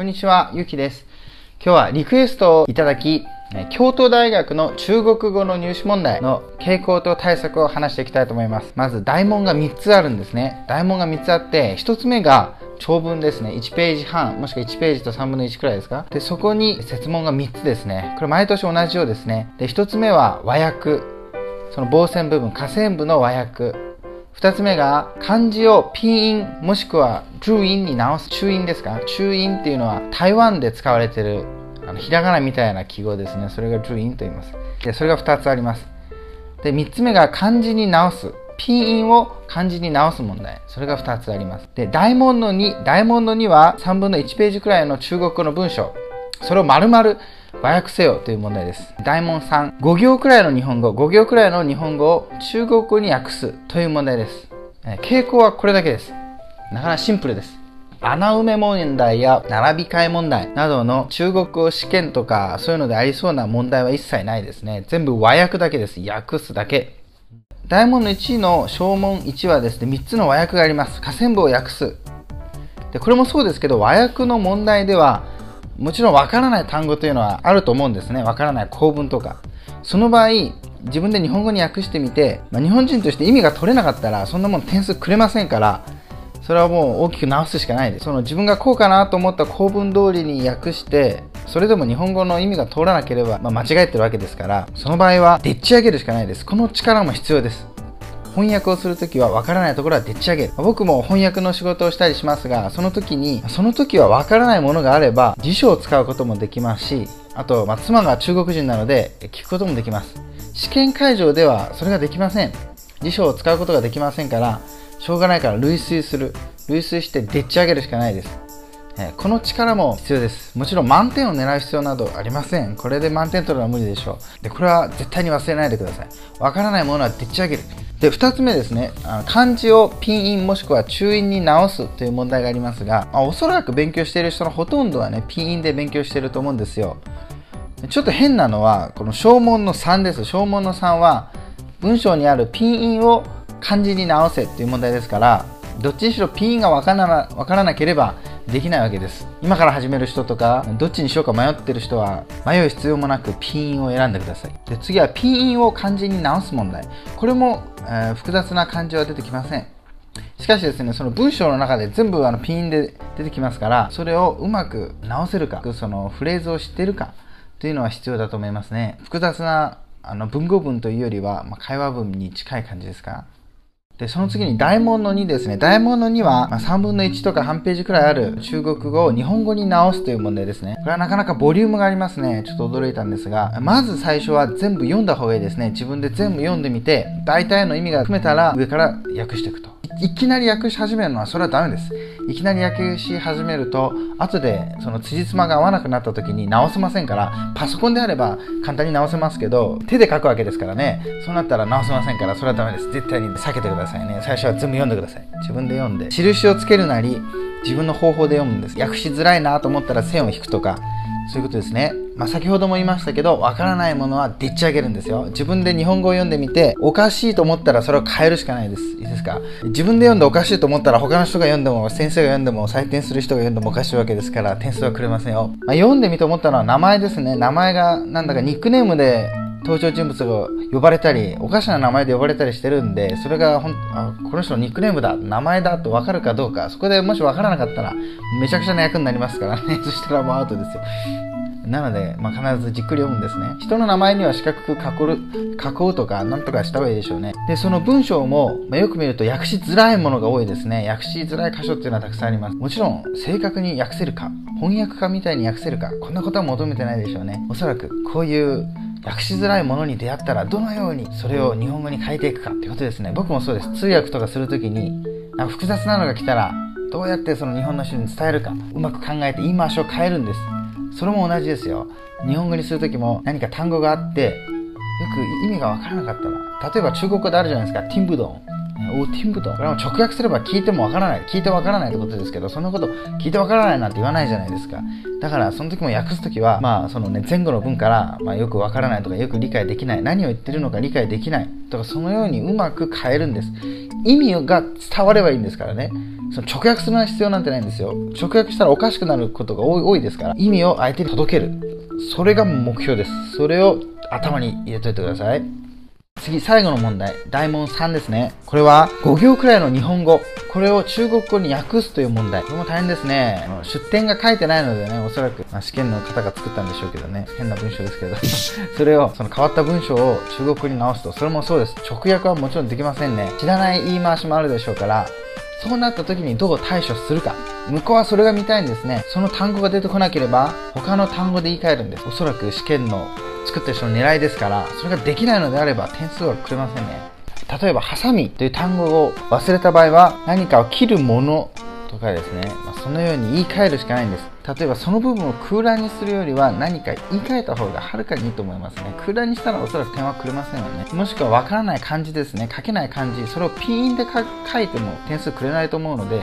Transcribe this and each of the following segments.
こんにちは、ゆきです。今日はリクエストをいただき、京都大学の中国語の入試問題の傾向と対策を話していきたいと思います。まず、大問が3つあるんですね。大問が3つあって、1つ目が長文ですね。1ページ半、もしくは1ページと3分の1くらいですか？で、そこに説問が3つですね。これ毎年同じようですね。で、1つ目は和訳。その棒線部分、下線部の和訳。2つ目が漢字をピンインもしくは注音に直す。注音ですか？注音っていうのは台湾で使われてるあのひらがなみたいな記号ですね。それが注音と言います。でそれが2つあります。で3つ目が漢字に直す。ピンインを漢字に直す問題。それが2つあります。で大問の2大問の2は3分の1ページくらいの中国語の文章。それを丸々和訳せよという問題です。大問3、5行くらいの日本語、5行くらいの日本語を中国語に訳すという問題です。傾向はこれだけです。なかなかシンプルです。穴埋め問題や並び替え問題などの中国語試験とかそういうのでありそうな問題は一切ないですね。全部和訳だけです。訳すだけ。大問の1の小問1はですね、3つの和訳があります。下線部を訳す。で、これもそうですけど、和訳の問題では、もちろんわからない単語というのはあると思うんですね。わからない構文とか。その場合、自分で日本語に訳してみて、まあ、日本人として意味が取れなかったら、そんなもん点数くれませんから、それはもう大きく直すしかないです。その自分がこうかなと思った構文通りに訳して、それでも日本語の意味が通らなければ、まあ、間違えてるわけですから、その場合はでっち上げるしかないです。この力も必要です。翻訳をするときは分からないところはでっち上げる。僕も翻訳の仕事をしたりしますが、その時に、その時は分からないものがあれば、辞書を使うこともできますし、あと、まあ、妻が中国人なので、聞くこともできます。試験会場ではそれができません。辞書を使うことができませんから、しょうがないから類推する。類推してでっち上げるしかないです。この力も必要です。もちろん満点を狙う必要などありません。これで満点取るのは無理でしょう。で、これは絶対に忘れないでください。わからないものはでっち上げる。で、2つ目ですね。漢字をピンインもしくは中印に直すという問題がありますが、ま、おそらく勉強している人のほとんどはね、ピンインで勉強してると思うんですよ。ちょっと変なのは、この小問の3です。小問の3は、文章にあるピンインを漢字に直せっていう問題ですから、どっちにしろピンインがわからなわからなければできないわけです。今から始める人とか、どっちにしようか迷ってる人は、迷う必要もなくピンを選んでください。で次はピンを漢字に直す問題。これも、えー、複雑な漢字は出てきません。しかしですね、その文章の中で全部あのピンで出てきますから、それをうまく直せるか、そのフレーズを知ってるかというのは必要だと思いますね。複雑なあの文語文というよりは、まあ、会話文に近い感じですか？で、その次に大問の2ですね。大問の2は、まあ、3分の1とか半ページくらいある中国語を日本語に直すという問題ですね。これはなかなかボリュームがありますね。ちょっと驚いたんですが、まず最初は全部読んだ方がいいですね。自分で全部読んでみて、大体の意味が含めたら上から訳していくと。いきなり訳し始めるのはそれはダメです。いきなり訳し始めると、後でその辻褄が合わなくなった時に直せませんから、パソコンであれば簡単に直せますけど、手で書くわけですからね、そうなったら直せませんから、それはダメです。絶対に避けてくださいね。最初は全部読んでください。自分で読んで。印をつけるなり、自分の方法で読むんです。訳しづらいなと思ったら線を引くとか、そういうことですね。まあ、先ほども言いましたけど、わからないものはでっち上げるんですよ。自分で日本語を読んでみて、おかしいと思ったらそれを変えるしかないです。いいですか？自分で読んでおかしいと思ったら他の人が読んでも、先生が読んでも、採点する人が読んでもおかしいわけですから、点数はくれませんよ。まあ、読んでみて思ったのは名前ですね。名前がなんだかニックネームで登場人物が呼ばれたり、おかしな名前で呼ばれたりしてるんで、それがほんあこの人のニックネームだ、名前だと分かるかどうか、そこでもし分からなかったら、めちゃくちゃな役になりますからね。そしたらもうアウトですよ。なので、まあ、必ずじっくり読むんですね。人の名前には四角く囲る、囲うとか、なんとかした方がいいでしょうね。で、その文章も、まあ、よく見ると訳しづらいものが多いですね。訳しづらい箇所っていうのはたくさんあります。もちろん、正確に訳せるか、翻訳家みたいに訳せるか、こんなことは求めてないでしょうね。おそらく、こういう訳しづらいものに出会ったら、どのようにそれを日本語に変えていくかってことですね。僕もそうです。通訳とかする時に、なんか複雑なのが来たら、どうやってその日本の人に伝えるか、うまく考えて言い回しを変えるんです。それも同じですよ。日本語にする時も何か単語があって、よく意味がわからなかったら、例えば中国語であるじゃないですか、ティンブドン。オーティンブト。これは直訳すれば聞いてもわからない。聞いてわからないってことですけど、そんなこと聞いてわからないなんて言わないじゃないですか。だから、その時も訳す時は、まあ、そのね、前後の文から、まあ、よくわからないとか、よく理解できない。何を言ってるのか理解できない。とか、そのようにうまく変えるんです。意味が伝わればいいんですからね。その直訳する必要なんてないんですよ。直訳したらおかしくなることが多いですから、意味を相手に届ける。それが目標です。それを頭に入れといてください。次、最後の問題。大問3ですね。これは5行くらいの日本語。これを中国語に訳すという問題。これも大変ですね。出典が書いてないのでね、おそらく、まあ、試験の方が作ったんでしょうけどね。変な文章ですけど。それを、その変わった文章を中国語に直すと、それもそうです。直訳はもちろんできませんね。知らない言い回しもあるでしょうから、そうなった時にどう対処するか。向こうはそれが見たいんですね。その単語が出てこなければ、他の単語で言い換えるんです。おそらく試験の作ってる人の狙いですから、それができないのであれば点数はくれませんね。例えば、ハサミという単語を忘れた場合は、何かを切るものとかですね、まあ、そのように言い換えるしかないんです。例えば、その部分を空欄にするよりは、何か言い換えた方がはるかにいいと思いますね。空欄にしたらおそらく点はくれませんよね。もしくはわからない漢字ですね。書けない漢字、それをピーンで書いても点数くれないと思うので、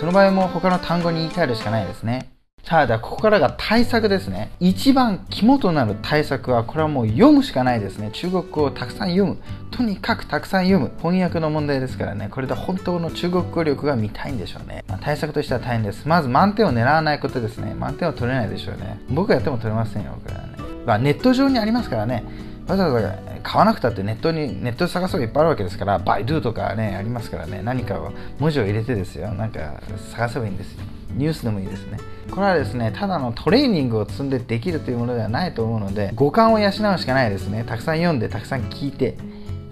その場合も他の単語に言い換えるしかないですね。さあ、ではここからが対策ですね。一番肝となる対策は、これはもう読むしかないですね。中国語をたくさん読む。とにかくたくさん読む。翻訳の問題ですからね。これで本当の中国語力が見たいんでしょうね。まあ、対策としては大変です。まず満点を狙わないことですね。満点は取れないでしょうね。僕がやっても取れませんよ、これはね。まあ、ネット上にありますからね。わざわざ買わなくたってネットにネットで探す方がいっぱいあるわけですからバイドゥとかねありますからね何かを文字を入れてですよ。なんか探せばいいんですよ。ニュースでもいいですね。これはですねただのトレーニングを積んでできるというものではないと思うので五感を養うしかないですね。たくさん読んでたくさん聞いて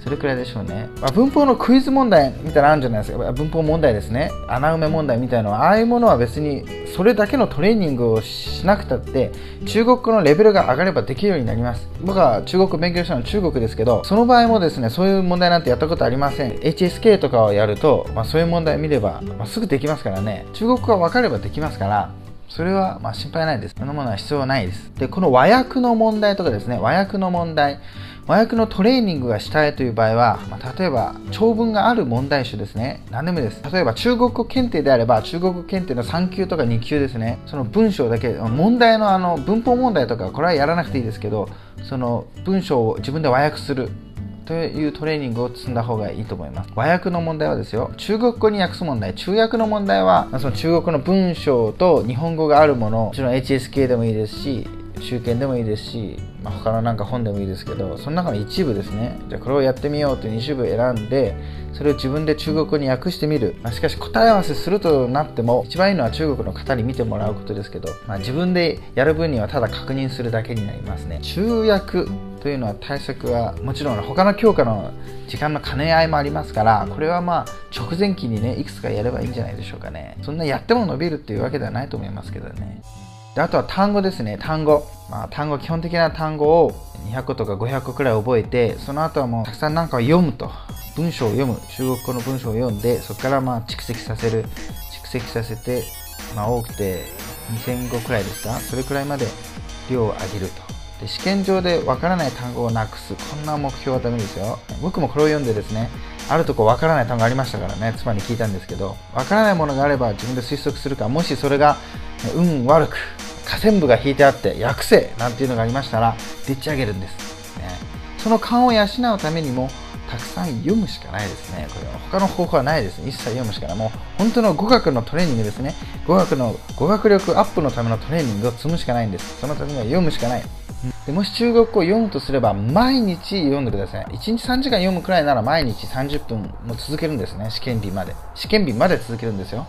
それくらいでしょうね、まあ、文法のクイズ問題みたいなのあるんじゃないですか。文法問題ですね。穴埋め問題みたいなのはああいうものは別にそれだけのトレーニングをしなくたって中国語のレベルが上がればできるようになります。僕は中国勉強したのは中国ですけどその場合もですねそういう問題なんてやったことありません。HSK とかをやると、まあ、そういう問題見れば、まあ、すぐできますからね。中国語が分かればできますからそれはま心配ないです。そのものは必要ないです。で、この和訳の問題とかですね、和訳の問題、和訳のトレーニングがしたいという場合は、まあ、例えば長文がある問題集ですね何でもいいです例えば中国語検定であれば中国語検定の3級とか2級ですねその文章だけ問題のあの文法問題とかこれはやらなくていいですけどその文章を自分で和訳するというトレーニングを積んだ方がいいと思います。和訳の問題はですよ、中国語に訳す問題、中訳の問題は、その中国の文章と日本語があるもの、もちろん HSK でもいいですし、集計でもいいですし、まあ、他のなんか本でもいいですけどその中の一部ですね。じゃあこれをやってみようという一部選んでそれを自分で中国語に訳してみる、まあ、しかし答え合わせするとなっても一番いいのは中国の方に見てもらうことですけど、まあ、自分でやる分にはただ確認するだけになりますね。中訳。というのは対策はもちろん他の教科の時間の兼ね合いもありますからこれはまあ直前期にねいくつかやればいいんじゃないでしょうかね。そんなやっても伸びるっていうわけではないと思いますけどね。であとは単語ですね。単語、まあ、単語基本的な単語を200個とか500個くらい覚えてその後はもうたくさん何かを読むと。文章を読む。中国語の文章を読んでそこからまあ蓄積させる。蓄積させて、まあ、多くて2000語くらいですか。それくらいまで量を上げると。で試験上でわからない単語をなくす。こんな目標はダメですよ。僕もこれを読んでですねあるとこわからない単語ありましたからね。妻に聞いたんですけどわからないものがあれば自分で推測するかもしそれが運悪く下線部が引いてあって訳せなんていうのがありましたらでっち上げるんです、ね、その勘を養うためにもたくさん読むしかないですね。これは他の方法はないです。一切読むしかない。もう本当の語学のトレーニングですね。語学の語学力アップのためのトレーニングを積むしかないんです。そのためには読むしかない。でもし中国語を読むとすれば毎日読んでください1日3時間読むくらいなら毎日30分も続けるんですね。試験日まで。試験日まで続けるんですよ、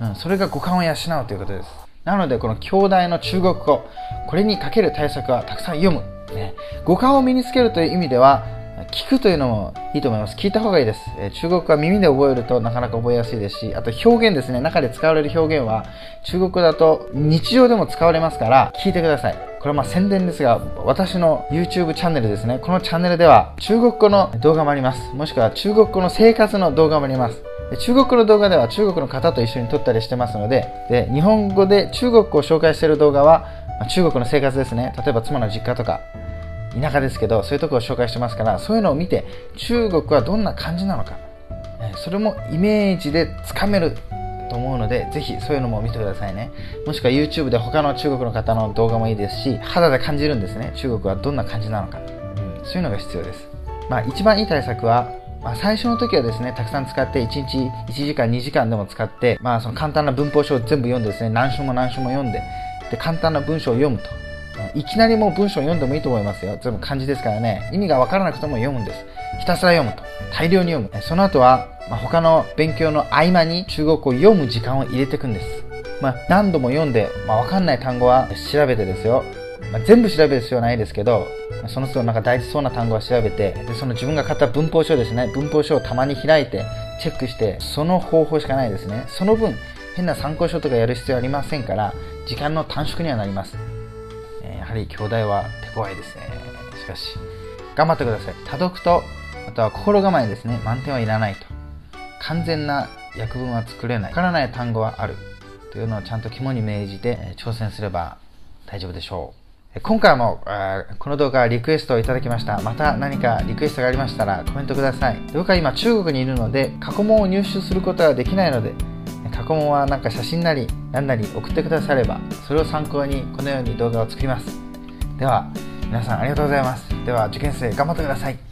うん、それが五感を養うということです。なので、この兄弟の中国語、これにかける対策はたくさん読む。ね、五感を身につけるという意味では、聞くというのもいいと思います。聞いた方がいいです。え中国は耳で覚えるとなかなか覚えやすいですし、あと表現ですね。中で使われる表現は、中国だと日常でも使われますから、聞いてください。これはまあ宣伝ですが、私の YouTube チャンネルですね。このチャンネルでは中国語の動画もあります。もしくは中国語の生活の動画もあります。中国の動画では中国の方と一緒に撮ったりしてますのでで日本語で中国語を紹介している動画は、ま中国の生活ですね例えば妻の実家とか田舎ですけどそういうところを紹介してますからそういうのを見て中国はどんな感じなのかそれもイメージでつかめると思うので、ぜひそういうのも見てくださいね。もしくは YouTube で他の中国の方の動画もいいですし、肌で感じるんですね。中国はどんな感じなのか。うん、そういうのが必要です。まあ一番いい対策は、まあ、最初の時はですね、たくさん使って1日1時間2時間でも使って、まあその簡単な文法書を全部読んでですね、何章も何章も読んで、で、簡単な文章を読むと。いきなりもう文章を読んでもいいと思いますよ。全部漢字ですからね。意味がわからなくても読むんです。ひたすら読むと。大量に読む。その後は、まあ、他の勉強の合間に中国語を読む時間を入れていくんです。まあ、何度も読んで、まあ、わかんない単語は調べてですよ。まあ、全部調べる必要はないですけど、その都度なんか大事そうな単語は調べて、でその自分が買った文法書ですね。文法書をたまに開いて、チェックして、その方法しかないですね。その分、変な参考書とかやる必要ありませんから、時間の短縮にはなります。はり兄弟は手強いですね。しかし、頑張ってください。多読と、あとは心構えですね。満点はいらないと。完全な訳文は作れない。わからない単語はある。というのをちゃんと肝に銘じて、挑戦すれば大丈夫でしょう。今回もこの動画リクエストをいただきました。また何かリクエストがありましたらコメントください。僕は今中国にいるので過去問を入手することはできないので過去問はなんか写真なり何なり送ってくださればそれを参考にこのように動画を作りますでは皆さんありがとうございます。では受験生頑張ってください。